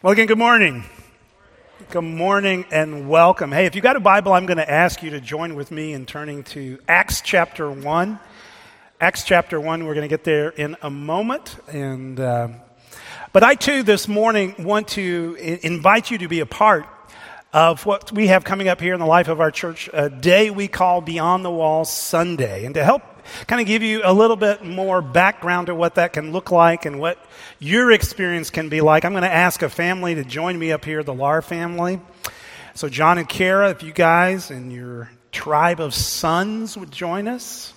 Well, again, good morning. Good morning and welcome. Hey, if you got a Bible, I'm going to ask you to join with me in turning to Acts chapter 1. Acts chapter 1, we're going to get there in a moment. And, uh, but I too, this morning, want to I- invite you to be a part of what we have coming up here in the life of our church, a day we call Beyond the Walls Sunday. And to help kind of give you a little bit more background to what that can look like and what your experience can be like, I'm going to ask a family to join me up here, the Lar family. So, John and Kara, if you guys and your tribe of sons would join us.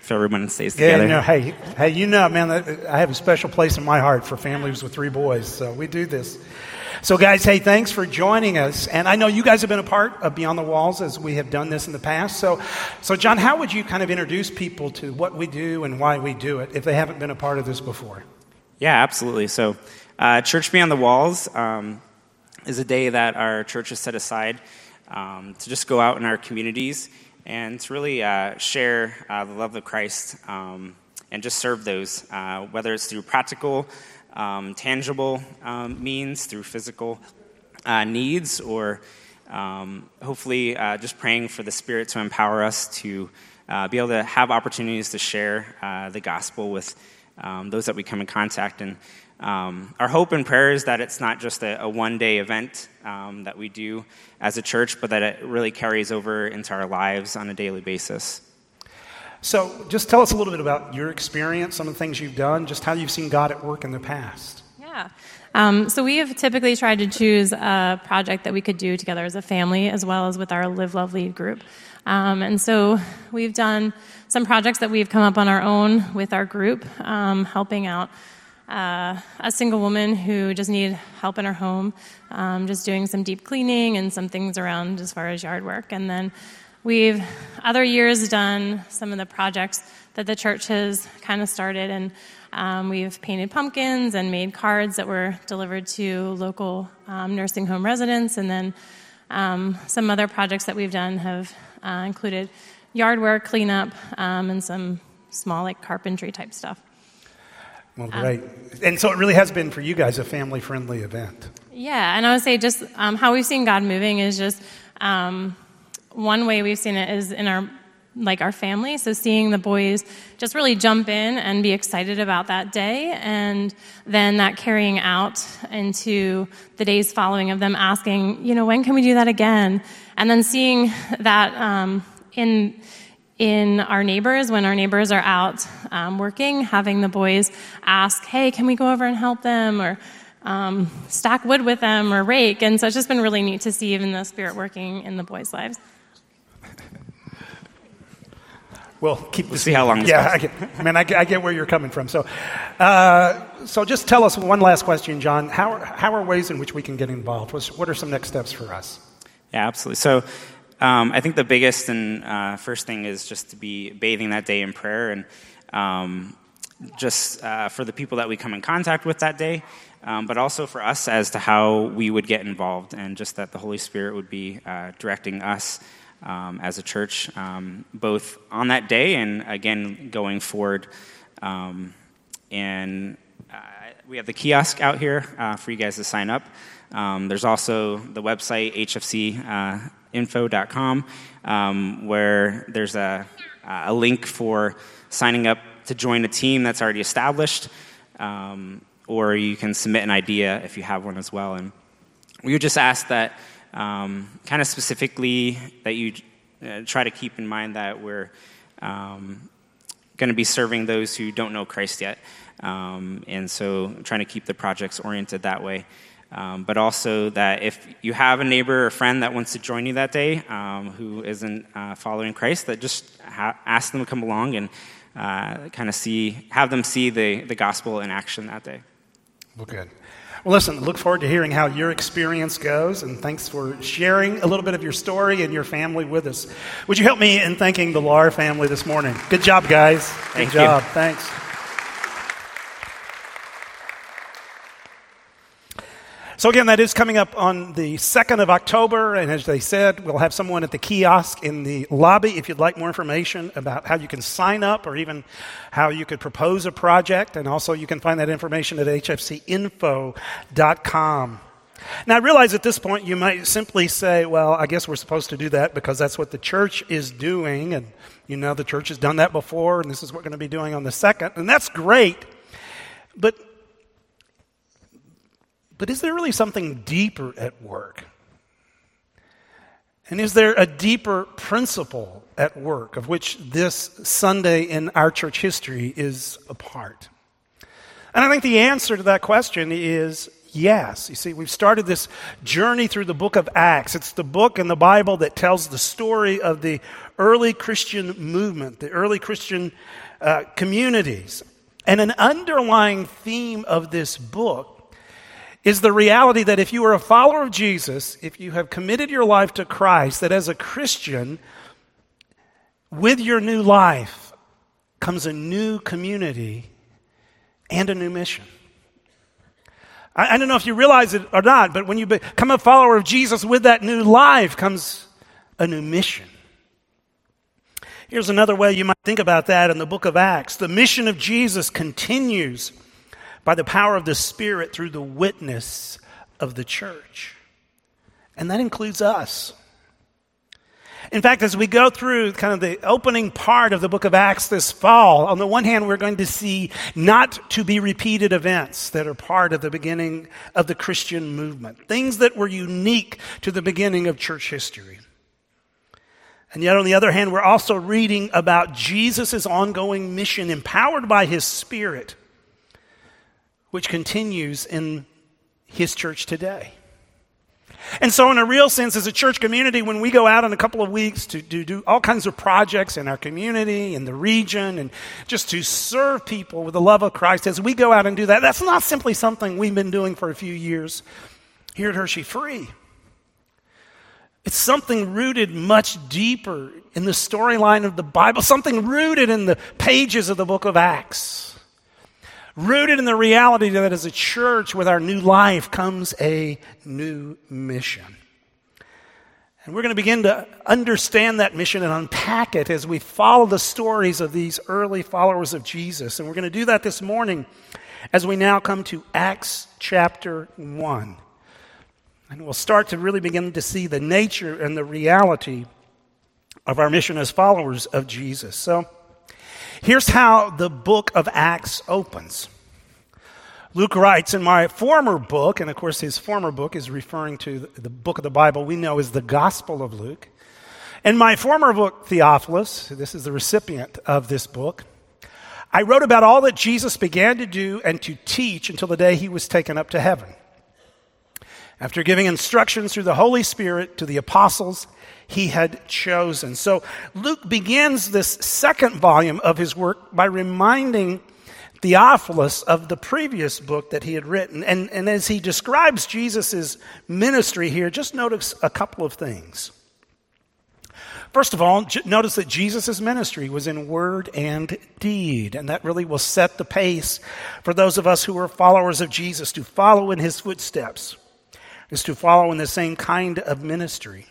If everyone stays together. you know, hey, hey, you know, man, I have a special place in my heart for families with three boys, so we do this. So, guys, hey, thanks for joining us. And I know you guys have been a part of Beyond the Walls as we have done this in the past. So, so John, how would you kind of introduce people to what we do and why we do it if they haven't been a part of this before? Yeah, absolutely. So, uh, Church Beyond the Walls um, is a day that our church has set aside um, to just go out in our communities and to really uh, share uh, the love of Christ um, and just serve those, uh, whether it's through practical, um, tangible um, means, through physical uh, needs, or um, hopefully uh, just praying for the Spirit to empower us to uh, be able to have opportunities to share uh, the gospel with um, those that we come in contact. And um, our hope and prayer is that it's not just a, a one day event that we do as a church, but that it really carries over into our lives on a daily basis. So, just tell us a little bit about your experience, some of the things you've done, just how you've seen God at work in the past. Yeah. Um, so we have typically tried to choose a project that we could do together as a family, as well as with our Live Love Lead group. Um, and so we've done some projects that we've come up on our own with our group, um, helping out uh, a single woman who just needed help in her home, um, just doing some deep cleaning and some things around as far as yard work. And then we've other years done some of the projects that the church has kind of started and um, we've painted pumpkins and made cards that were delivered to local um, nursing home residents. And then um, some other projects that we've done have uh, included yard work, cleanup, um, and some small, like carpentry type stuff. Well, great. and so it really has been for you guys a family friendly event. Yeah, and I would say just um, how we've seen God moving is just um, one way we've seen it is in our like our family. So seeing the boys just really jump in and be excited about that day, and then that carrying out into the days following of them asking, you know, when can we do that again? And then seeing that um, in in our neighbors when our neighbors are out um, working, having the boys ask, "Hey, can we go over and help them?" or um, stack wood with them or rake. And so it's just been really neat to see even the spirit working in the boys' lives. Well, keep We'll see how long this Yeah, I get, I mean, I get, I get where you're coming from. So, uh, so just tell us one last question, John. How are, how are ways in which we can get involved? What's, what are some next steps for us? Yeah, absolutely. So um, I think the biggest and uh, first thing is just to be bathing that day in prayer and um, just uh, for the people that we come in contact with that day, um, but also for us as to how we would get involved and just that the Holy Spirit would be uh, directing us um, as a church, um, both on that day and again going forward. Um, and uh, we have the kiosk out here uh, for you guys to sign up. Um, there's also the website, hfcinfo.com, um, where there's a, a link for signing up to join a team that's already established, um, or you can submit an idea if you have one as well. And we would just ask that, um, kind of specifically, that you uh, try to keep in mind that we're um, going to be serving those who don't know Christ yet. Um, and so trying to keep the projects oriented that way. Um, but also that if you have a neighbor or friend that wants to join you that day um, who isn't uh, following Christ, that just ha- ask them to come along and uh, kind of see, have them see the, the gospel in action that day. Well, good. Well, listen, look forward to hearing how your experience goes, and thanks for sharing a little bit of your story and your family with us. Would you help me in thanking the Lar family this morning? Good job, guys. Thank Good you. job. Thanks. So, again, that is coming up on the 2nd of October. And as they said, we'll have someone at the kiosk in the lobby if you'd like more information about how you can sign up or even how you could propose a project. And also, you can find that information at hfcinfo.com. Now, I realize at this point you might simply say, well, I guess we're supposed to do that because that's what the church is doing. And you know, the church has done that before, and this is what we're going to be doing on the second. And that's great. But but is there really something deeper at work? And is there a deeper principle at work of which this Sunday in our church history is a part? And I think the answer to that question is yes. You see, we've started this journey through the book of Acts. It's the book in the Bible that tells the story of the early Christian movement, the early Christian uh, communities. And an underlying theme of this book is the reality that if you are a follower of Jesus, if you have committed your life to Christ, that as a Christian, with your new life comes a new community and a new mission. I, I, don't know if you realize it or not, but when you become a follower of Jesus with that new life comes a new mission. Here's another way you might think about that in the book of Acts. The mission of Jesus continues by the power of the Spirit through the witness of the church. And that includes us. In fact, as we go through kind of the opening part of the book of Acts this fall, on the one hand, we're going to see not to be repeated events that are part of the beginning of the Christian movement, things that were unique to the beginning of church history. And yet, on the other hand, we're also reading about Jesus' ongoing mission, empowered by his Spirit which continues in his church today. And so, in a real sense, as a church community, when we go out in a couple of weeks to do, do, all kinds of projects in our community, in the region, and just to serve people with the love of Christ, as we go out and do that, that's not simply something we've been doing for a few years here at Hershey Free. It's something rooted much deeper in the storyline of the Bible, something rooted in the pages of the book of Acts rooted in the reality that as a church with our new life comes a new mission. And we're going to begin to understand that mission and unpack it as we follow the stories of these early followers of Jesus. And we're going to do that this morning as we now come to Acts chapter 1. And we'll start to really begin to see the nature and the reality of our mission as followers of Jesus. So, Here's how the book of Acts opens. Luke writes, in my former book, and of course his former book is referring to the book of the Bible we know is the Gospel of Luke. In my former book, Theophilus, this is the recipient of this book, I wrote about all that Jesus began to do and to teach until the day he was taken up to heaven. After giving instructions through the Holy Spirit to the apostles he had chosen. So Luke begins this second volume of his work by reminding Theophilus of the previous book that he had written. And, and as he describes Jesus' ministry here, just notice a couple of things. First of all, notice that Jesus' ministry was in word and deed, and that really will set the pace for those of us who are followers of Jesus to follow in his footsteps, is to follow in the same kind of ministry.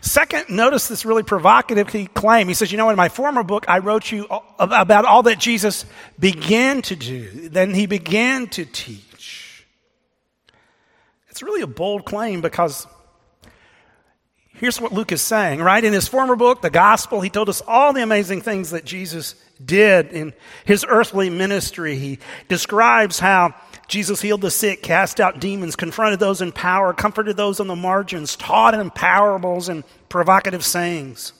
Second, notice this really provocative claim. He says, You know, in my former book, I wrote you about all that Jesus began to do. Then he began to teach. It's really a bold claim because here's what Luke is saying, right? In his former book, the gospel, he told us all the amazing things that Jesus did in his earthly ministry. He describes how Jesus healed the sick, cast out demons, confronted those in power, comforted those on the margins, taught in parables and provocative sayings.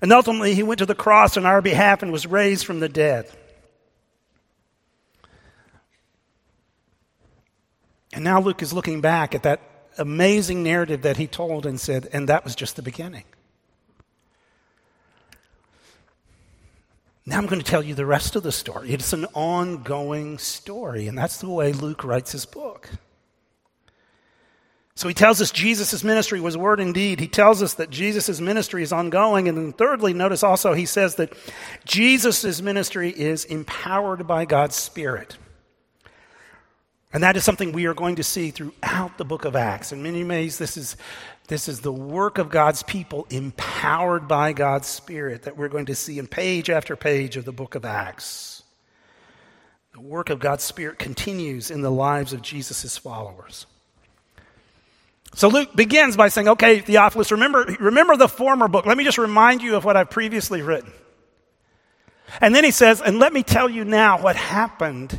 And ultimately, he went to the cross on our behalf and was raised from the dead. And now Luke is looking back at that amazing narrative that he told and said, and that was just the beginning. Now I'm going to tell you the rest of the story. It's an ongoing story, and that's the way Luke writes his book. So he tells us Jesus' ministry was word and deed. He tells us that Jesus' ministry is ongoing. And then, thirdly, notice also he says that Jesus' ministry is empowered by God's Spirit. And that is something we are going to see throughout the book of Acts. In many ways, this is, this is the work of God's people empowered by God's Spirit that we're going to see in page after page of the book of Acts. The work of God's Spirit continues in the lives of Jesus' followers. So Luke begins by saying, okay, Theophilus, remember, remember the former book. Let me just remind you of what I've previously written. And then he says, and let me tell you now what happened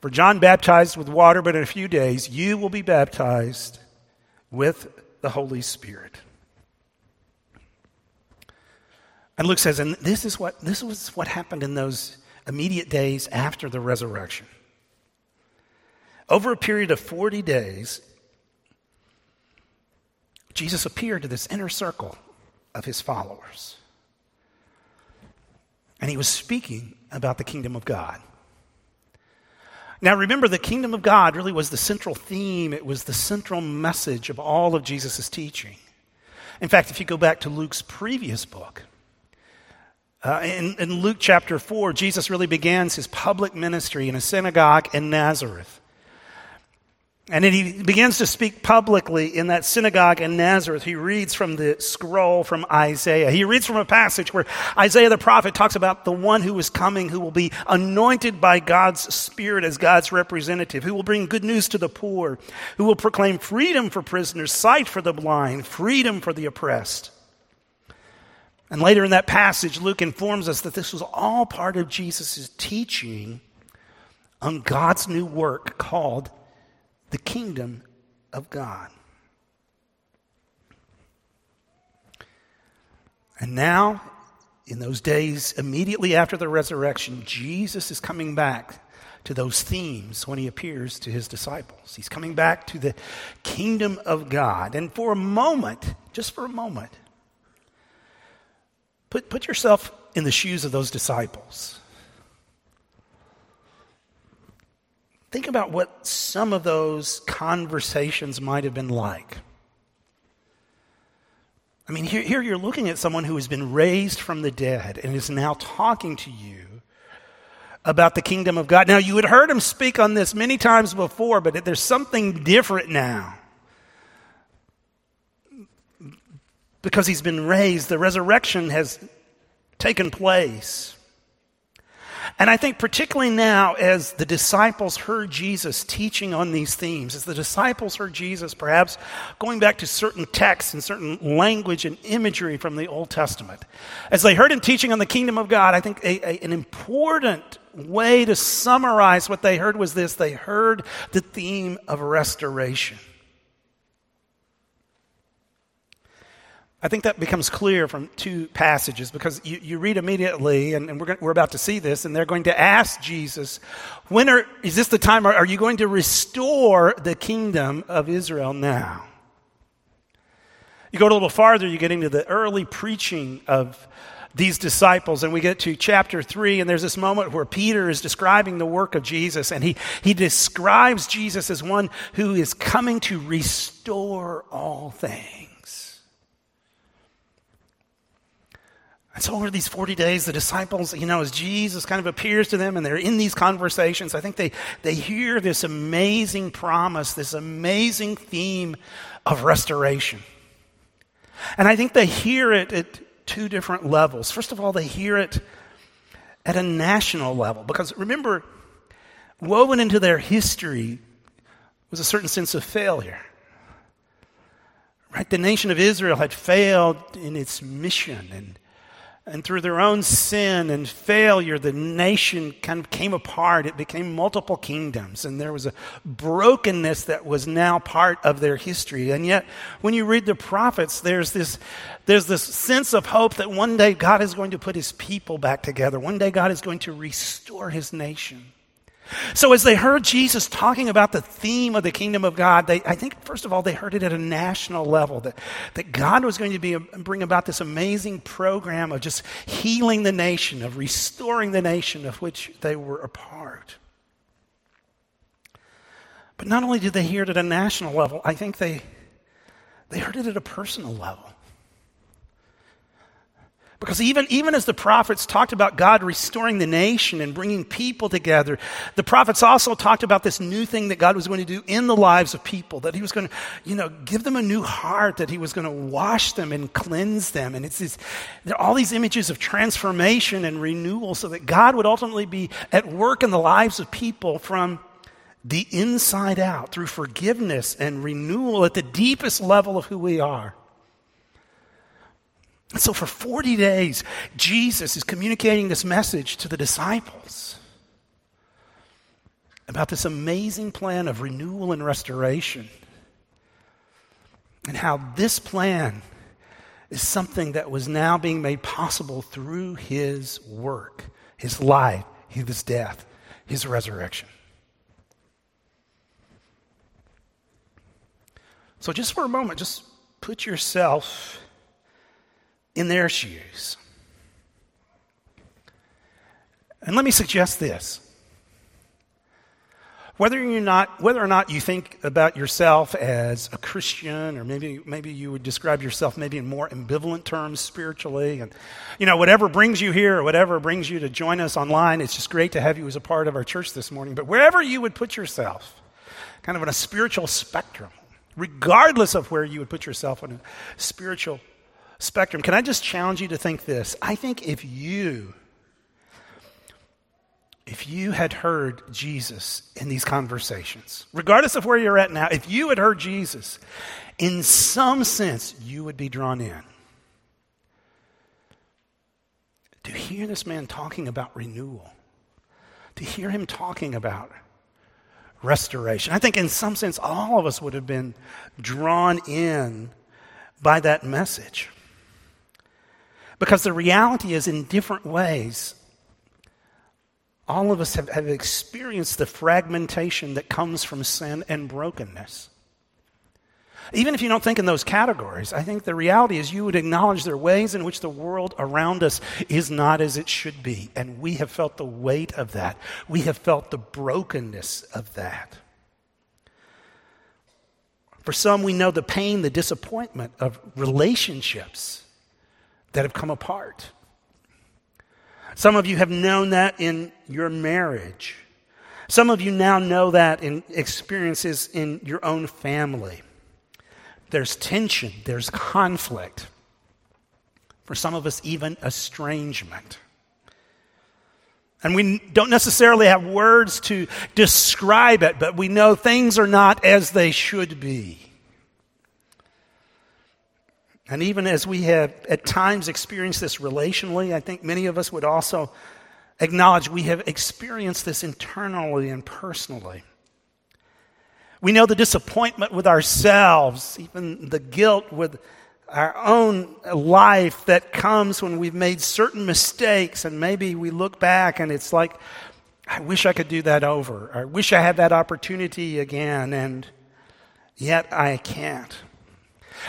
For John baptized with water, but in a few days you will be baptized with the Holy Spirit. And Luke says, and this is what this was what happened in those immediate days after the resurrection. Over a period of 40 days, Jesus appeared to this inner circle of his followers. And he was speaking about the kingdom of God. Now, remember, the kingdom of God really was the central theme, it was the central message of all of Jesus' teaching. In fact, if you go back to Luke's previous book, uh, in, in Luke chapter 4, Jesus really begins his public ministry in a synagogue in Nazareth. And then he begins to speak publicly in that synagogue in Nazareth. He reads from the scroll from Isaiah. He reads from a passage where Isaiah the prophet talks about the one who is coming, who will be anointed by God's Spirit as God's representative, who will bring good news to the poor, who will proclaim freedom for prisoners, sight for the blind, freedom for the oppressed. And later in that passage, Luke informs us that this was all part of Jesus' teaching on God's new work called the kingdom of God. And now, in those days immediately after the resurrection, Jesus is coming back to those themes when he appears to his disciples. He's coming back to the kingdom of God. And for a moment, just for a moment, put, put yourself in the shoes of those disciples. Think about what some of those conversations might have been like. I mean, here, here you're looking at someone who has been raised from the dead and is now talking to you about the kingdom of God. Now, you had heard him speak on this many times before, but there's something different now. Because he's been raised, the resurrection has taken place. And I think, particularly now, as the disciples heard Jesus teaching on these themes, as the disciples heard Jesus perhaps going back to certain texts and certain language and imagery from the Old Testament, as they heard him teaching on the kingdom of God, I think a, a, an important way to summarize what they heard was this they heard the theme of restoration. I think that becomes clear from two passages because you, you read immediately, and, and we're, going, we're about to see this, and they're going to ask Jesus, when are, is this the time, are, are you going to restore the kingdom of Israel now? You go a little farther, you get into the early preaching of these disciples, and we get to chapter 3, and there's this moment where Peter is describing the work of Jesus, and he, he describes Jesus as one who is coming to restore all things. And so, over these 40 days, the disciples, you know, as Jesus kind of appears to them and they're in these conversations, I think they, they hear this amazing promise, this amazing theme of restoration. And I think they hear it at two different levels. First of all, they hear it at a national level, because remember, woven into their history was a certain sense of failure. Right? The nation of Israel had failed in its mission and and through their own sin and failure, the nation kind of came apart. It became multiple kingdoms, and there was a brokenness that was now part of their history. And yet, when you read the prophets, there's this, there's this sense of hope that one day God is going to put his people back together. One day God is going to restore his nation. So, as they heard Jesus talking about the theme of the kingdom of God, they, I think, first of all, they heard it at a national level that, that God was going to be, bring about this amazing program of just healing the nation, of restoring the nation of which they were a part. But not only did they hear it at a national level, I think they, they heard it at a personal level. Because even, even as the prophets talked about God restoring the nation and bringing people together, the prophets also talked about this new thing that God was going to do in the lives of people, that He was going to, you know, give them a new heart, that He was going to wash them and cleanse them. And it's are all these images of transformation and renewal so that God would ultimately be at work in the lives of people from the inside out through forgiveness and renewal at the deepest level of who we are. And so for 40 days, Jesus is communicating this message to the disciples about this amazing plan of renewal and restoration. And how this plan is something that was now being made possible through his work, his life, his death, his resurrection. So, just for a moment, just put yourself in their shoes. And let me suggest this. Whether, you're not, whether or not you think about yourself as a Christian, or maybe, maybe you would describe yourself maybe in more ambivalent terms spiritually, and you know, whatever brings you here or whatever brings you to join us online, it's just great to have you as a part of our church this morning. But wherever you would put yourself, kind of on a spiritual spectrum, regardless of where you would put yourself on a spiritual spectrum. Can I just challenge you to think this? I think if you if you had heard Jesus in these conversations, regardless of where you're at now, if you had heard Jesus, in some sense, you would be drawn in. To hear this man talking about renewal, to hear him talking about restoration, I think in some sense, all of us would have been drawn in by that message. Because the reality is, in different ways, all of us have, have experienced the fragmentation that comes from sin and brokenness. Even if you don't think in those categories, I think the reality is you would acknowledge there are ways in which the world around us is not as it should be. And we have felt the weight of that. We have felt the brokenness of that. For some, we know the pain, the disappointment of relationships that have come apart. Some of you have known that in your marriage. Some of you now know that in experiences in your own family. There's tension, there's conflict. For some of us, even estrangement. And we don't necessarily have words to describe it, but we know things are not as they should be. And even as we have at times experienced this relationally, I think many of us would also acknowledge we have experienced this internally and personally. We know the disappointment with ourselves, even the guilt with our own life that comes when we've made certain mistakes, and maybe we look back and it's like, I wish I could do that over. I wish I had that opportunity again, and yet I can't.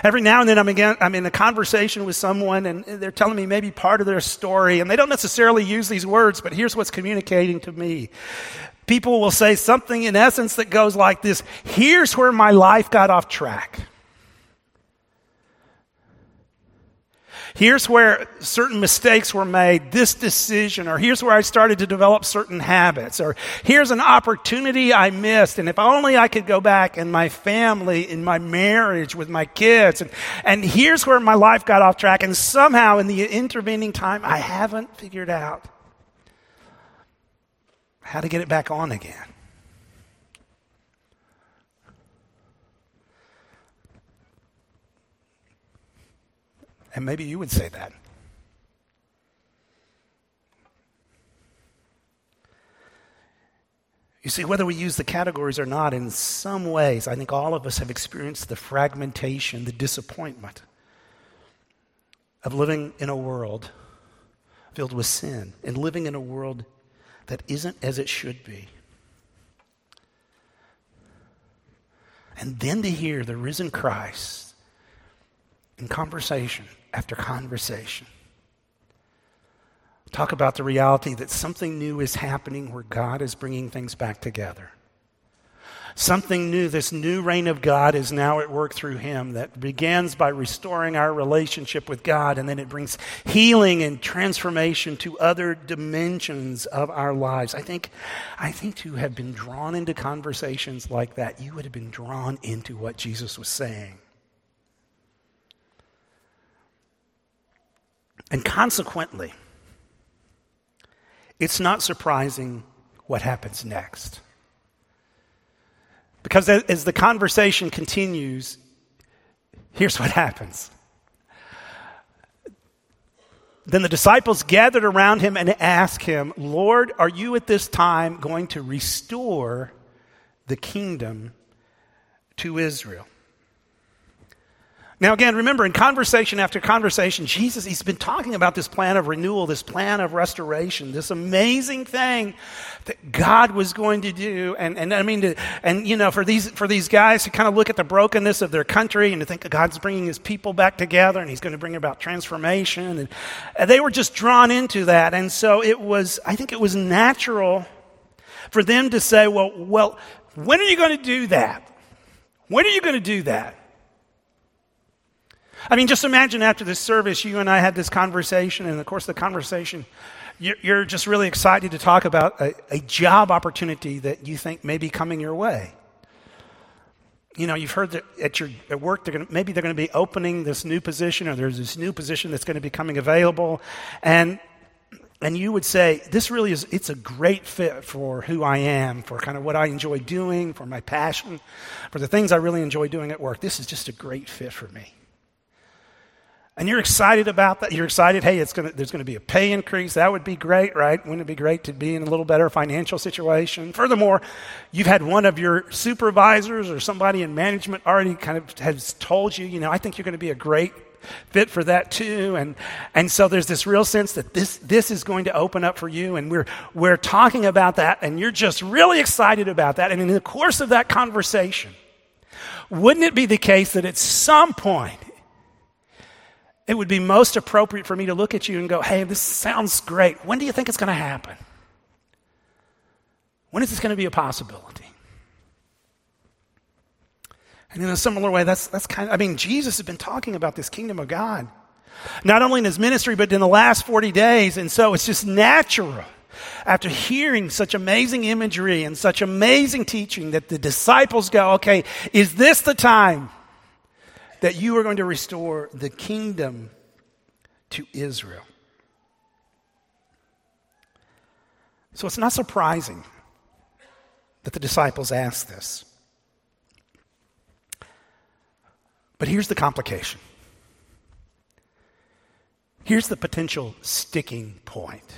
Every now and then I'm, again, I'm in a conversation with someone and they're telling me maybe part of their story, and they don't necessarily use these words, but here's what's communicating to me. People will say something in essence that goes like this Here's where my life got off track. Here's where certain mistakes were made, this decision, or here's where I started to develop certain habits, or here's an opportunity I missed, and if only I could go back in my family, in my marriage with my kids, and, and here's where my life got off track, and somehow in the intervening time, I haven't figured out how to get it back on again. And maybe you would say that. You see, whether we use the categories or not, in some ways, I think all of us have experienced the fragmentation, the disappointment of living in a world filled with sin and living in a world that isn't as it should be. And then to hear the risen Christ in conversation after conversation talk about the reality that something new is happening where God is bringing things back together. Something new, this new reign of God is now at work through him that begins by restoring our relationship with God, and then it brings healing and transformation to other dimensions of our lives. I think, I think to have been drawn into conversations like that, you would have been drawn into what Jesus was saying. And consequently, it's not surprising what happens next. Because as the conversation continues, here's what happens. Then the disciples gathered around him and asked him, Lord, are you at this time going to restore the kingdom to Israel? Now, again, remember, in conversation after conversation, Jesus, he's been talking about this plan of renewal, this plan of restoration, this amazing thing that God was going to do. And, and I mean, to, and, you know, for these, for these guys to kind of look at the brokenness of their country and to think God's bringing his people back together and he's going to bring about transformation. And, and they were just drawn into that. And so it was, I think it was natural for them to say, well, well, when are you going to do that? When are you going to do that? I mean, just imagine after this service, you and I had this conversation, and of course, the conversation, you're just really excited to talk about a, a job opportunity that you think may be coming your way. You know, you've heard that at your at work, they're gonna, maybe they're going to be opening this new position, or there's this new position that's going to be coming available, and and you would say this really is it's a great fit for who i am for kind of what i enjoy doing for my passion for the things i really enjoy doing at work this is just a great fit for me and you're excited about that. You're excited, hey, it's gonna, there's going to be a pay increase. That would be great, right? Wouldn't it be great to be in a little better financial situation? Furthermore, you've had one of your supervisors or somebody in management already kind of has told you, you know, I think you're going to be a great fit for that too. And, and so there's this real sense that this, this is going to open up for you. And we're, we're talking about that, and you're just really excited about that. And in the course of that conversation, wouldn't it be the case that at some point, it would be most appropriate for me to look at you and go, hey, this sounds great. When do you think it's going to happen? When is this going to be a possibility? And in a similar way, that's, that's kind of, I mean, Jesus has been talking about this kingdom of God, not only in his ministry, but in the last 40 days. And so it's just natural after hearing such amazing imagery and such amazing teaching that the disciples go, okay, is this the time that you are going to restore the kingdom to Israel. So it's not surprising that the disciples asked this. But here's the complication. Here's the potential sticking point.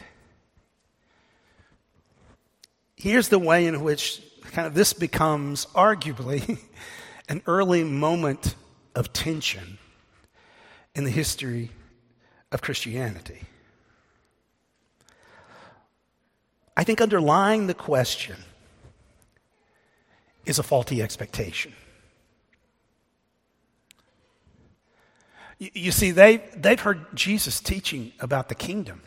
Here's the way in which kind of this becomes arguably an early moment of tension in the history of Christianity. I think underlying the question is a faulty expectation. You, see, they, they've heard Jesus teaching about the kingdom.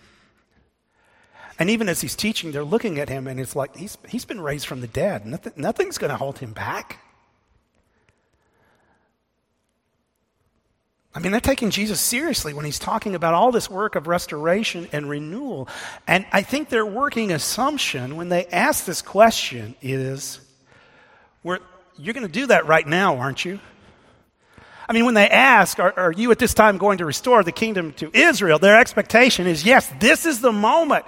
And even as he's teaching, they're looking at him and it's like he's, he's been raised from the dead. Nothing, nothing's going to hold him back. I mean, they're taking Jesus seriously when he's talking about all this work of restoration and renewal. And I think their working assumption when they ask this question is, you're going to do that right now, aren't you? I mean, when they ask, are, are, you at this time going to restore the kingdom to Israel? Their expectation is, yes, this is the moment.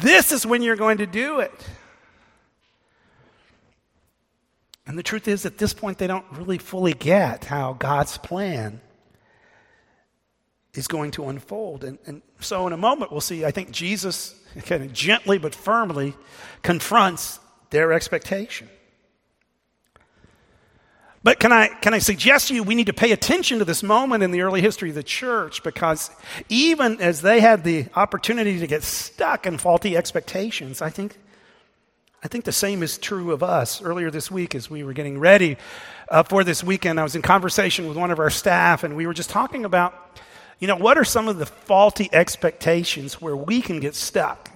This is when you're going to do it. And the truth is, at this point, they don't really fully get how God's plan is going to unfold. And, and so, in a moment, we'll see, I think Jesus kind of gently but firmly confronts their expectation. But can I, can I suggest to you we need to pay attention to this moment in the early history of the church because even as they had the opportunity to get stuck in faulty expectations, I think, I think the same is true of us. Earlier this week, as we were getting ready uh, for this weekend, I was in conversation with one of our staff, and we were just talking about, you know, what are some of the faulty expectations where we can get stuck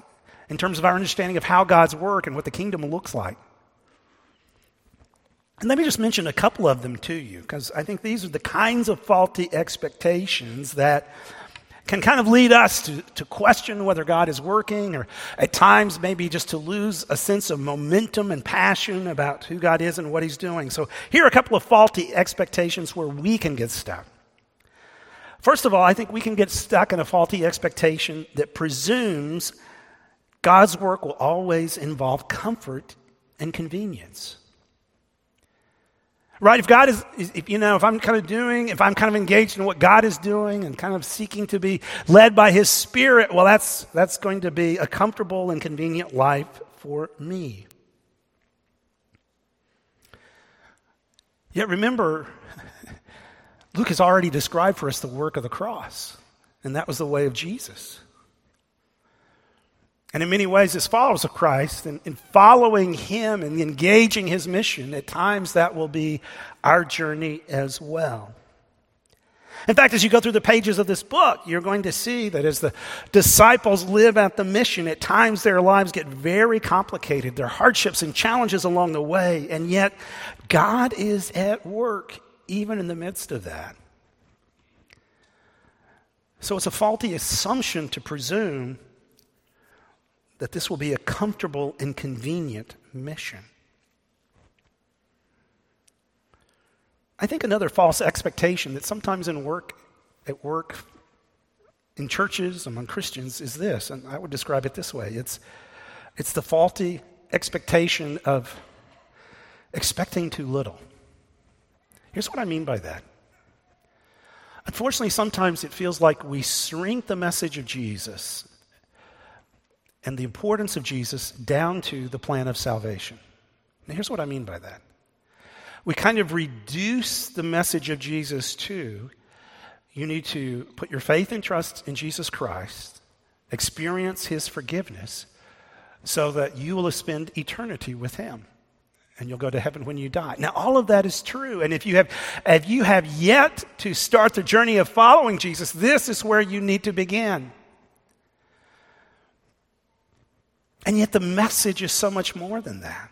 in terms of our understanding of how God's work and what the kingdom looks like. And let me just mention a couple of them to you, because I think these are the kinds of faulty expectations that can kind of lead us to, to question whether God is working, or at times maybe just to lose a sense of momentum and passion about who God is and what He's doing. So, here are a couple of faulty expectations where we can get stuck. First of all, I think we can get stuck in a faulty expectation that presumes God's work will always involve comfort and convenience. Right? If God is, if, you know, if I'm kind of doing, if I'm kind of engaged in what God is doing and kind of seeking to be led by His Spirit, well, that's, that's going to be a comfortable and convenient life for me. Yet remember, Luke has already described for us the work of the cross, and that was the way of Jesus. And in many ways, as followers of Christ, and in following Him and engaging His mission, at times that will be our journey as well. In fact, as you go through the pages of this book, you're going to see that as the disciples live at the mission, at times their lives get very complicated. There are hardships and challenges along the way, and yet God is at work even in the midst of that. So it's a faulty assumption to presume that this will be a comfortable and convenient mission. I think another false expectation that sometimes in work, at work, in churches, among Christians, is this, and I would describe it this way it's, it's the faulty expectation of expecting too little. Here's what I mean by that. Unfortunately, sometimes it feels like we shrink the message of Jesus and the importance of Jesus down to the plan of salvation. Here's what I mean by that. We kind of reduce the message of Jesus to you need to put your faith and trust in Jesus Christ, experience his forgiveness, so that you will spend eternity with him and you'll go to heaven when you die. Now, all of that is true. And if you have, if you have yet to start the journey of following Jesus, this is where you need to begin. And yet the message is so much more than that.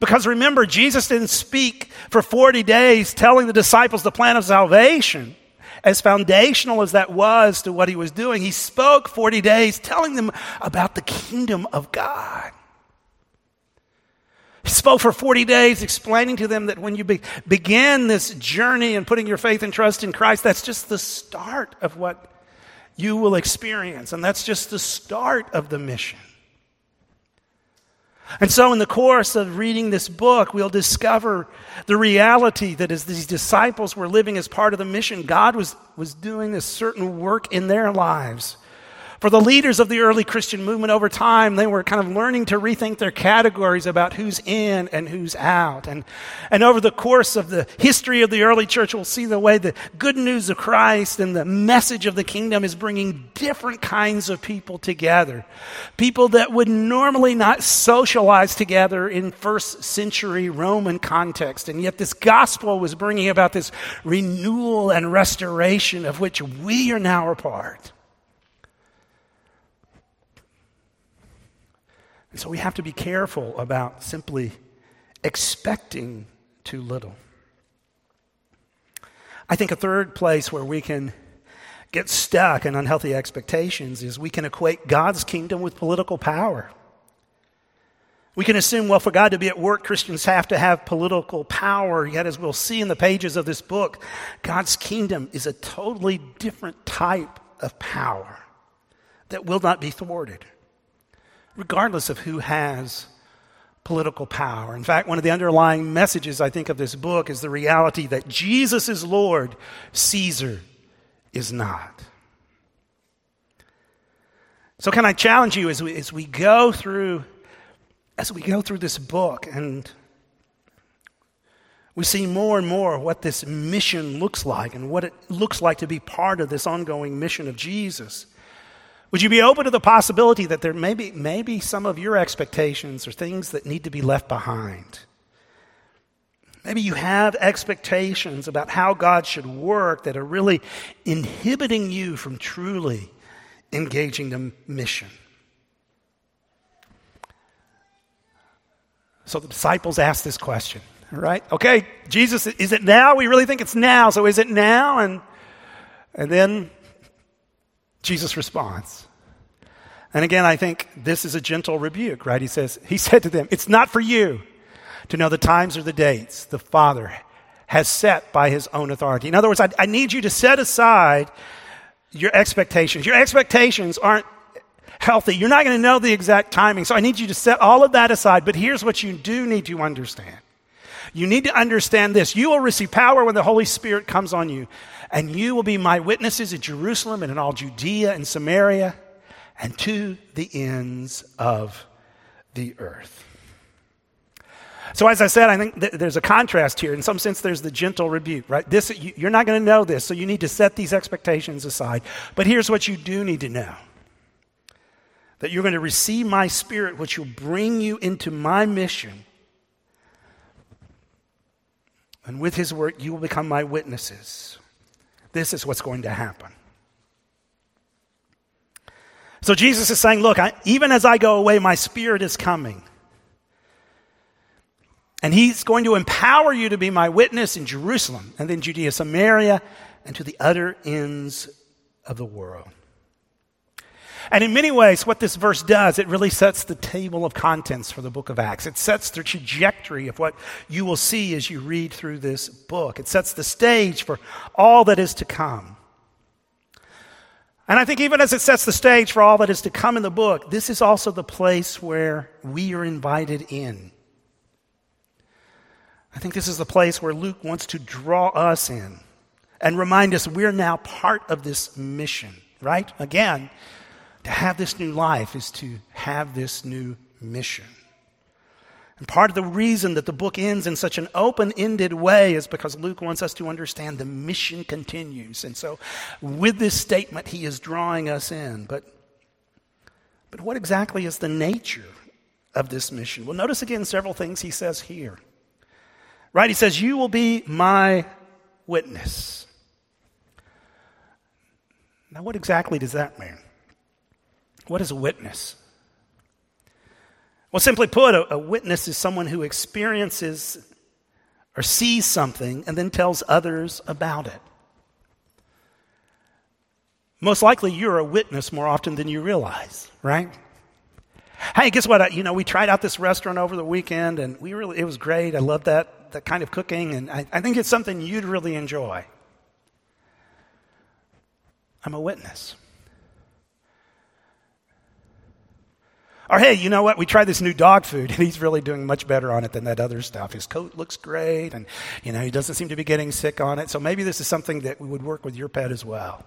Because remember, Jesus didn't speak for 40 days telling the disciples the plan of salvation. As foundational as that was to what he was doing, he spoke 40 days telling them about the kingdom of God. Spoke for 40 days explaining to them that when you be, begin this journey and putting your faith and trust in Christ, that's just the start of what you will experience. And that's just the start of the mission. And so, in the course of reading this book, we'll discover the reality that as these disciples were living as part of the mission, God was, was doing a certain work in their lives for the leaders of the early Christian movement over time, they were kind of learning to rethink their categories about who's in and who's out. And, and over the course of the history of the early church, we'll see the way the good news of Christ and the message of the kingdom is bringing different kinds of people together. People that would normally not socialize together in first century Roman context. And yet this gospel was bringing about this renewal and restoration of which we are now a part. And so we have to be careful about simply expecting too little. I think a third place where we can get stuck in unhealthy expectations is we can equate God's kingdom with political power. We can assume, well, for God to be at work, Christians have to have political power. Yet, as we'll see in the pages of this book, God's kingdom is a totally different type of power that will not be thwarted regardless of who has political power. In fact, one of the underlying messages, I think, of this book is the reality that Jesus is Lord, Caesar is not. So, can I challenge you as we, as we go through as we go through this book and we see more and more what this mission looks like and what it looks like to be part of this ongoing mission of Jesus. Would you be open to the possibility that there may be, maybe some of your expectations are things that need to be left behind? Maybe you have expectations about how God should work that are really inhibiting you from truly engaging the mission. So the disciples asked this question, right? Okay, Jesus, is it now? We really think it's now, so is it now? And, and then Jesus responds. And again, I think this is a gentle rebuke, right? He says, He said to them, It's not for you to know the times or the dates the Father has set by his own authority. In other words, I, I need you to set aside your expectations. Your expectations aren't healthy. You're not going to know the exact timing. So I need you to set all of that aside. But here's what you do need to understand. You need to understand this. You will receive power when the Holy Spirit comes on you, and you will be my witnesses in Jerusalem and in all Judea and Samaria and to the ends of the earth. So, as I said, I think th- there's a contrast here. In some sense, there's the gentle rebuke, right? This, you, you're not going to know this, so you need to set these expectations aside. But here's what you do need to know that you're going to receive my spirit, which will bring you into my mission. And with his work, you will become my witnesses. This is what's going to happen. So Jesus is saying, Look, I, even as I go away, my spirit is coming. And he's going to empower you to be my witness in Jerusalem and then Judea, Samaria, and to the other ends of the world. And in many ways, what this verse does, it really sets the table of contents for the book of Acts. It sets the trajectory of what you will see as you read through this book. It sets the stage for all that is to come. And I think even as it sets the stage for all that is to come in the book, this is also the place where we are invited in. I think this is the place where Luke wants to draw us in and remind us we're now part of this mission, right? Again, to have this new life is to have this new mission. And part of the reason that the book ends in such an open ended way is because Luke wants us to understand the mission continues. And so, with this statement, he is drawing us in. But, but what exactly is the nature of this mission? Well, notice again several things he says here. Right? He says, You will be my witness. Now, what exactly does that mean? What is a witness? Well, simply put, a, a, witness is someone who experiences or sees something and then tells others about it. Most likely, you're a witness more often than you realize, right? Hey, guess what? You know, we tried out this restaurant over the weekend, and we really it was great. I love that that kind of cooking, and I, I think it's something you'd really enjoy. I'm a witness. Or, hey, you know what? We tried this new dog food, and he's really doing much better on it than that other stuff. His coat looks great, and, you know, he doesn't seem to be getting sick on it. So maybe this is something that would work with your pet as well.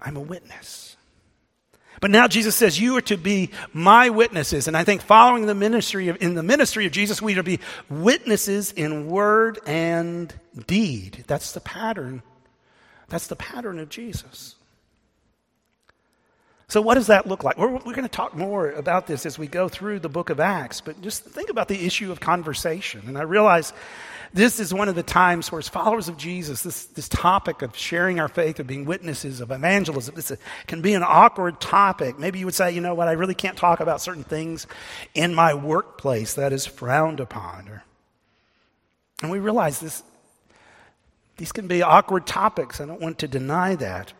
I'm a witness. But now Jesus says, You are to be my witnesses. And I think following the ministry of, in the ministry of Jesus, we are to be witnesses in word and deed. That's the pattern. That's the pattern of Jesus. So, what does that look like? We're, we're going to talk more about this as we go through the book of Acts, but just think about the issue of conversation. And I realize this is one of the times where, as followers of Jesus, this, this topic of sharing our faith, of being witnesses, of evangelism, this can be an awkward topic. Maybe you would say, you know what, I really can't talk about certain things in my workplace that is frowned upon. Or, and we realize this, these can be awkward topics. I don't want to deny that.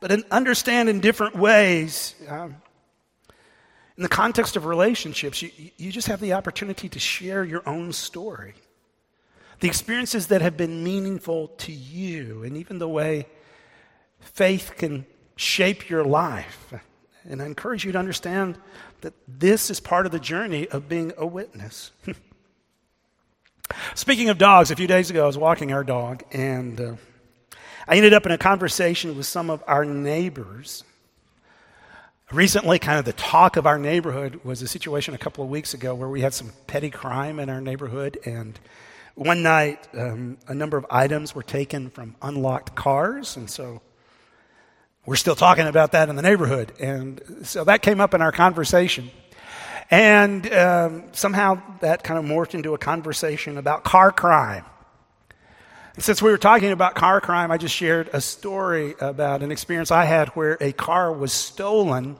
But understand in different ways. Um, in the context of relationships, you, you just have the opportunity to share your own story the experiences that have been meaningful to you, and even the way faith can shape your life. And I encourage you to understand that this is part of the journey of being a witness. Speaking of dogs, a few days ago I was walking our dog, and uh, I ended up in a conversation with some of our neighbors. Recently, kind of the talk of our neighborhood was a situation a couple of weeks ago where we had some petty crime in our neighborhood, and one night, um, a number of items were taken from unlocked cars, and so we're still talking about that in the neighborhood. And so that came up in our conversation. And um, somehow that kind of morphed into a conversation about car crime. And since we were talking about car crime, I just shared a story about an experience I had where a car was stolen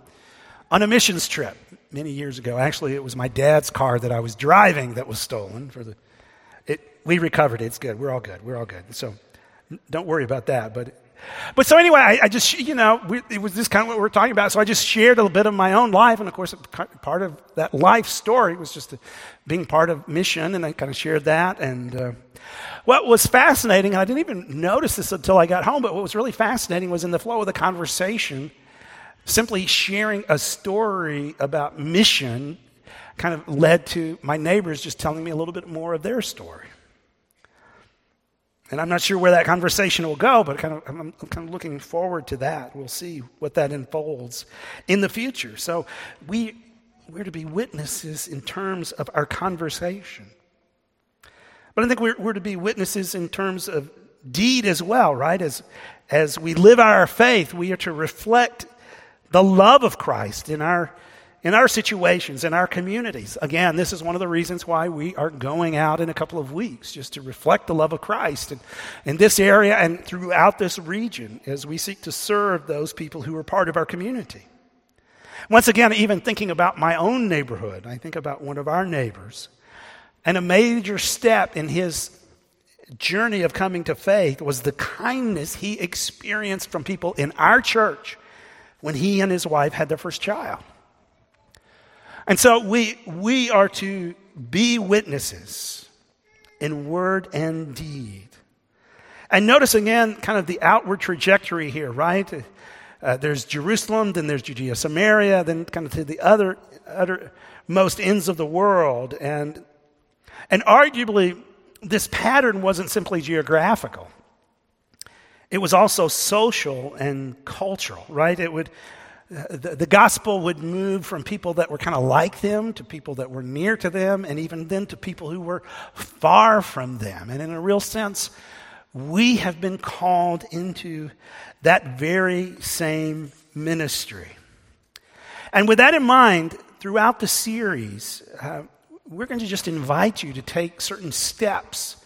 on a missions trip many years ago. Actually, it was my dad's car that I was driving that was stolen. For the, it, we recovered it. It's good. We're all good. We're all good. So don't worry about that. But but so anyway, I, I just, you know, we, it was just kind of what we were talking about. So I just shared a little bit of my own life. And of course, part of that life story was just being part of mission. And I kind of shared that. And uh, what was fascinating, and I didn't even notice this until I got home, but what was really fascinating was in the flow of the conversation, simply sharing a story about mission kind of led to my neighbors just telling me a little bit more of their story. And I'm not sure where that conversation will go, but kind of, I'm, kind of looking forward to that. We'll see what that unfolds in the future. So we, we're to be witnesses in terms of our conversation. But I think we're, we're to be witnesses in terms of deed as well, right? As, as we live our faith, we are to reflect the love of Christ in our in our situations, in our communities. Again, this is one of the reasons why we are going out in a couple of weeks, just to reflect the love of Christ in, in this area and throughout this region as we seek to serve those people who are part of our community. Once again, even thinking about my own neighborhood, I think about one of our neighbors. And a major step in his journey of coming to faith was the kindness he experienced from people in our church when he and his wife had their first child. And so we, we are to be witnesses in word and deed. And notice again kind of the outward trajectory here, right? Uh, there's Jerusalem, then there's Judea, Samaria, then kind of to the other, other most ends of the world. And, and arguably, this pattern wasn't simply geographical. It was also social and cultural, right? It would, the, the, gospel would move from people that were kind of like them to people that were near to them, and even then to people who were far from them. And in a real sense, we have been called into that very same ministry. And with that in mind, throughout the series, uh, we're going to just invite you to take certain steps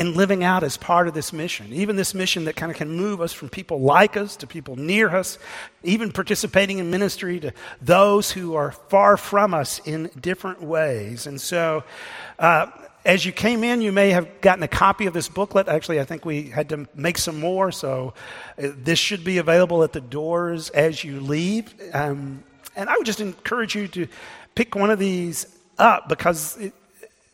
in living out as part of this mission. Even this mission that kind of can move us from people like us to people near us, even participating in ministry to those who are far from us in different ways. And so, uh, as you came in, you may have gotten a copy of this booklet. Actually, I think we had to make some more, so uh, this should be available at the doors as you leave. Um, and I would just encourage you to pick one of these up because it,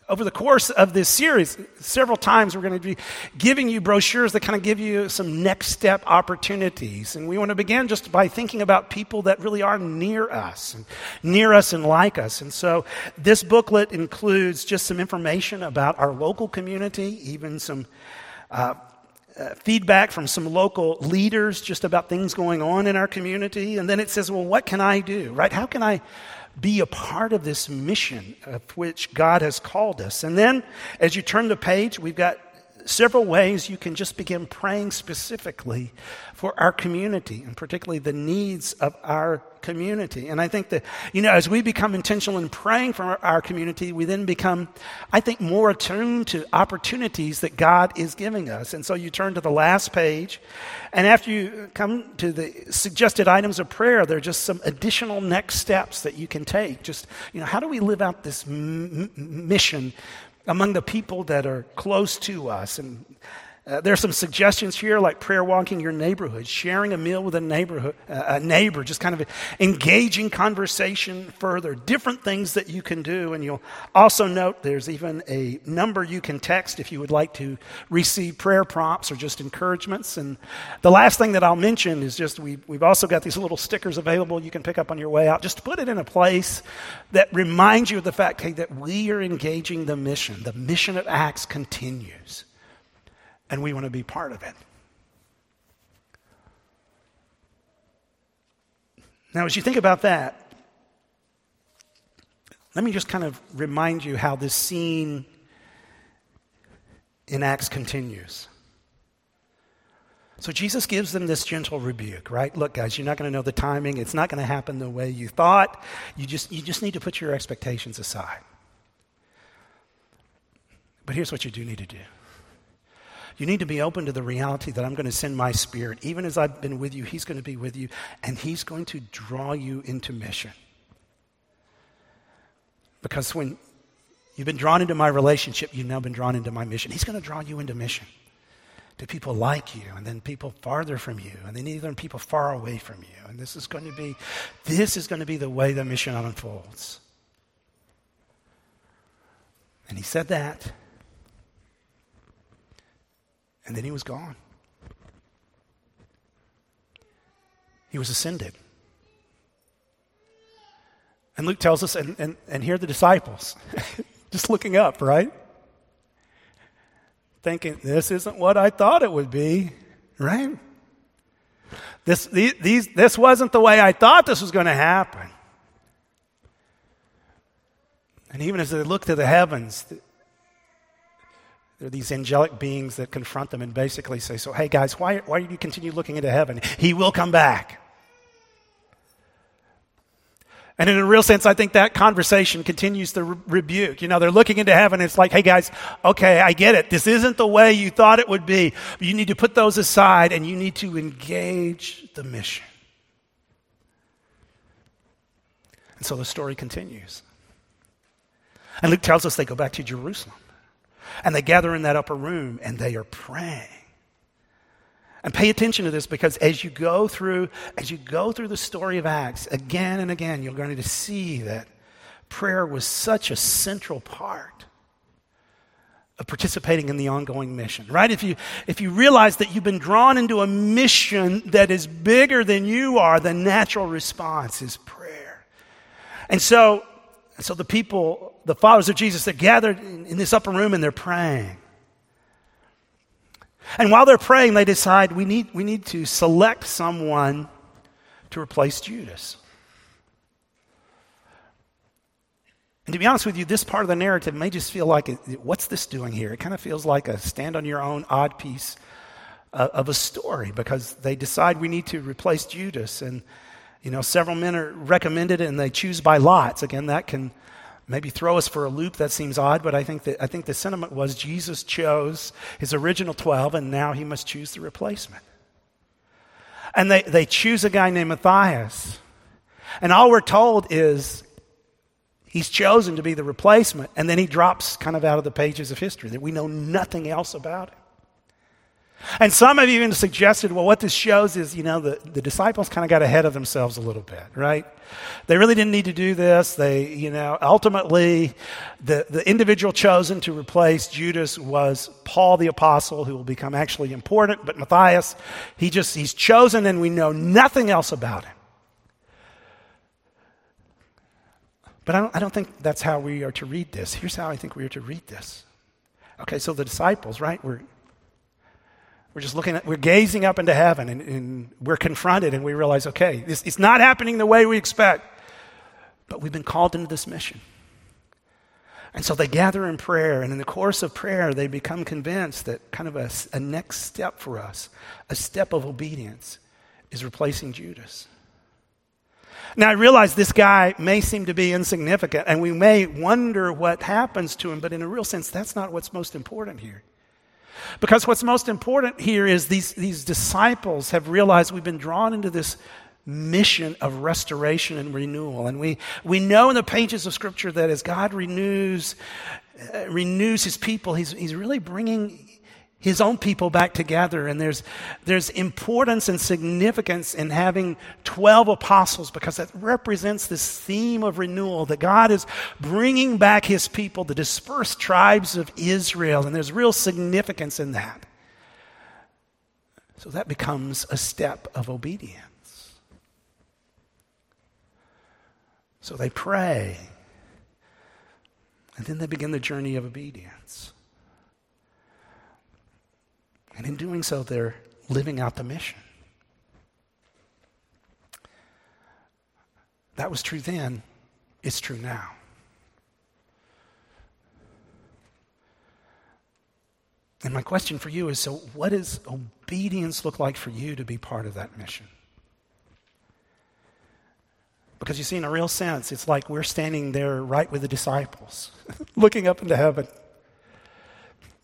over the course of this series, several times we're going to be giving you brochures that kind of give you some next step opportunities. And we want to begin just by thinking about people that really are near us, and near us and like us. And so this booklet includes just some information about our local community, even some uh, uh, feedback from some local leaders just about things going on in our community. And then it says, well, what can I do, right? How can I be a part of this mission of which God has called us. And then as you turn the page, we've got several ways you can just begin praying specifically for our community and particularly the needs of our community. And I think that, you know, as we become intentional in praying for our, community, we then become, I think, more attuned to opportunities that God is giving us. And so you turn to the last page, and after you come to the suggested items of prayer, there are just some additional next steps that you can take. Just, you know, how do we live out this m- mission among the people that are close to us. And uh, there are some suggestions here, like prayer walking your neighborhood, sharing a meal with a neighborhood, uh, a neighbor, just kind of engaging conversation further. Different things that you can do, and you'll also note there's even a number you can text if you would like to receive prayer prompts or just encouragements. And the last thing that I'll mention is just we, we've also got these little stickers available you can pick up on your way out. Just put it in a place that reminds you of the fact hey, that we are engaging the mission. The mission of Acts continues and we want to be part of it. Now, as you think about that, let me just kind of remind you how this scene in Acts continues. So Jesus gives them this gentle rebuke, right? Look, guys, you're not going to know the timing. It's not going to happen the way you thought. You just, you just need to put your expectations aside. But here's what you do need to do you need to be open to the reality that I'm going to send my spirit. Even as I've been with you, He's going to be with you, and He's going to draw you into mission. Because when you've been drawn into my relationship, you've now been drawn into my mission. He's going to draw you into mission to people like you, and then people farther from you, and then even people far away from you. And this is going to be, this is going to be the way the mission unfolds. And he said that. And then he was gone. He was ascended. And Luke tells us, and, and, and here the disciples, just looking up, right? Thinking, this isn't what I thought it would be, right? This, these, this wasn't the way I thought this was going to happen. And even as they look to the heavens, there are these angelic beings that confront them and basically say, So, hey guys, why, why do you continue looking into heaven? He will come back. And in a real sense, I think that conversation continues the re- rebuke. You know, they're looking into heaven. it's like, hey guys, okay, I get it. This isn't the way you thought it would be. But you need to put those aside and you need to engage the mission. And so the story continues. And Luke tells us they go back to Jerusalem. And they gather in that upper room and they are praying. And pay attention to this because as you go through, as you go through the story of Acts, again and again, you're going to see that prayer was such a central part of participating in the ongoing mission, right? If you, if you realize that you've been drawn into a mission that is bigger than you are, the natural response is prayer. And so, so the people the followers of Jesus, they're gathered in this upper room and they're praying. And while they're praying, they decide we need, we need to select someone to replace Judas. And to be honest with you, this part of the narrative may just feel like, what's this doing here? It kind of feels like a stand on your own odd piece uh, of a story because they decide we need to replace Judas. And, you know, several men are recommended and they choose by lots. Again, that can maybe throw us for a loop. That seems odd, but I think, that, I think the sentiment was Jesus chose his original 12, and now he must choose the replacement. And they, they choose a guy named Matthias. And all we're told is he's chosen to be the replacement, and then he drops kind of out of the pages of history that we know nothing else about him. And some have even suggested, well, what this shows is, you know, the, the disciples kind of got ahead of themselves a little bit, right? They really didn't need to do this. They, you know, ultimately, the, the individual chosen to replace Judas was Paul the apostle, who will become actually important, but Matthias, he just, he's chosen and we know nothing else about him. But I don't, I don't think that's how we are to read this. Here's how I think we are to read this. Okay, so the disciples, right? We're, we're just looking at, we're gazing up into heaven and, and we're confronted and we realize, okay, this, it's not happening the way we expect, but we've been called into this mission. And so they gather in prayer, and in the course of prayer, they become convinced that kind of a, a next step for us, a step of obedience, is replacing Judas. Now, I realize this guy may seem to be insignificant, and we may wonder what happens to him, but in a real sense, that's not what's most important here. Because what's most important here is these, these disciples have realized we've been drawn into this mission of restoration and renewal. And we, we know in the pages of Scripture that as God renews, uh, renews his people, he's, he's really bringing his own people back together. And there's, there's importance and significance in having 12 apostles because that represents this theme of renewal that God is bringing back his people, the dispersed tribes of Israel. And there's real significance in that. So that becomes a step of obedience. So they pray. And then they begin the journey of obedience. And in doing so, they're living out the mission. That was true then, it's true now. And my question for you is so, what does obedience look like for you to be part of that mission? Because you see, in a real sense, it's like we're standing there right with the disciples, looking up into heaven,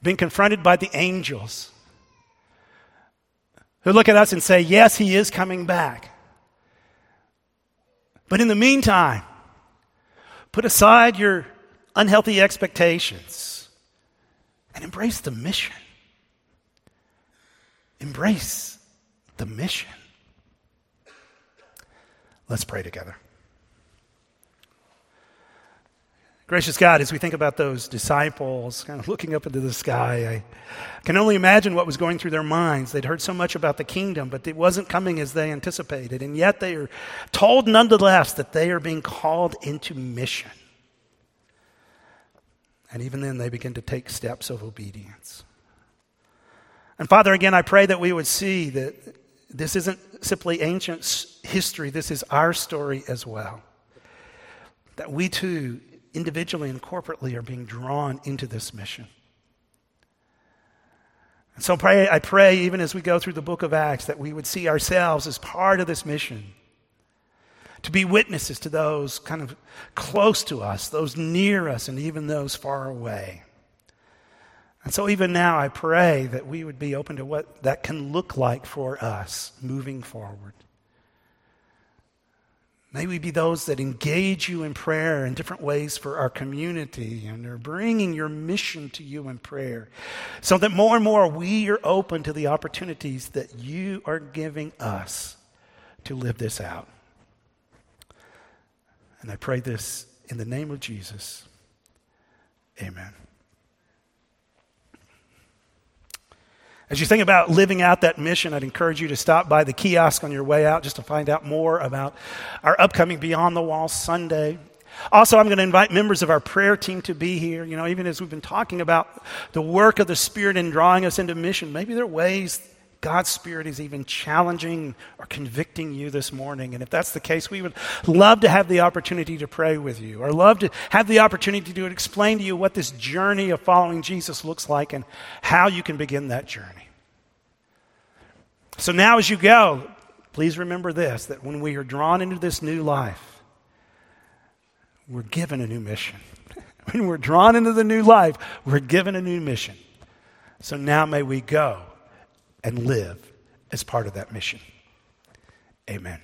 being confronted by the angels who look at us and say, Yes, he is coming back. But in the meantime, put aside your unhealthy expectations and embrace the mission. Embrace the mission. Let's pray together. Gracious God, as we think about those disciples kind of looking up into the sky, I can only imagine what was going through their minds. They'd heard so much about the kingdom, but it wasn't coming as they anticipated. And yet they are told nonetheless that they are being called into mission. And even then, they begin to take steps of obedience. And Father, again, I pray that we would see that this isn't simply ancient history, this is our story as well. That we too individually and corporately are being drawn into this mission. And so pray, I pray, even as we go through the book of Acts, that we would see ourselves as part of this mission. To be witnesses to those kind of close to us, those near us, and even those far away. And so, even now, I pray that we would be open to what that can look like for us moving forward. May we be those that engage you in prayer in different ways for our community and are bringing your mission to you in prayer so that more and more we are open to the opportunities that you are giving us to live this out. And I pray this in the name of Jesus. Amen. As you think about living out that mission, I'd encourage you to stop by the kiosk on your way out just to find out more about our upcoming Beyond the Wall Sunday. Also, I'm going to invite members of our prayer team to be here. You know, even as we've been talking about the work of the Spirit in drawing us into mission, maybe there are ways God's Spirit is even challenging or convicting you this morning. And if that's the case, we would love to have the opportunity to pray with you, or love to have the opportunity to explain to you what this journey of following Jesus looks like and how you can begin that journey. So now, as you go, please remember this that when we are drawn into this new life, we're given a new mission. when we're drawn into the new life, we're given a new mission. So now may we go and live as part of that mission. Amen.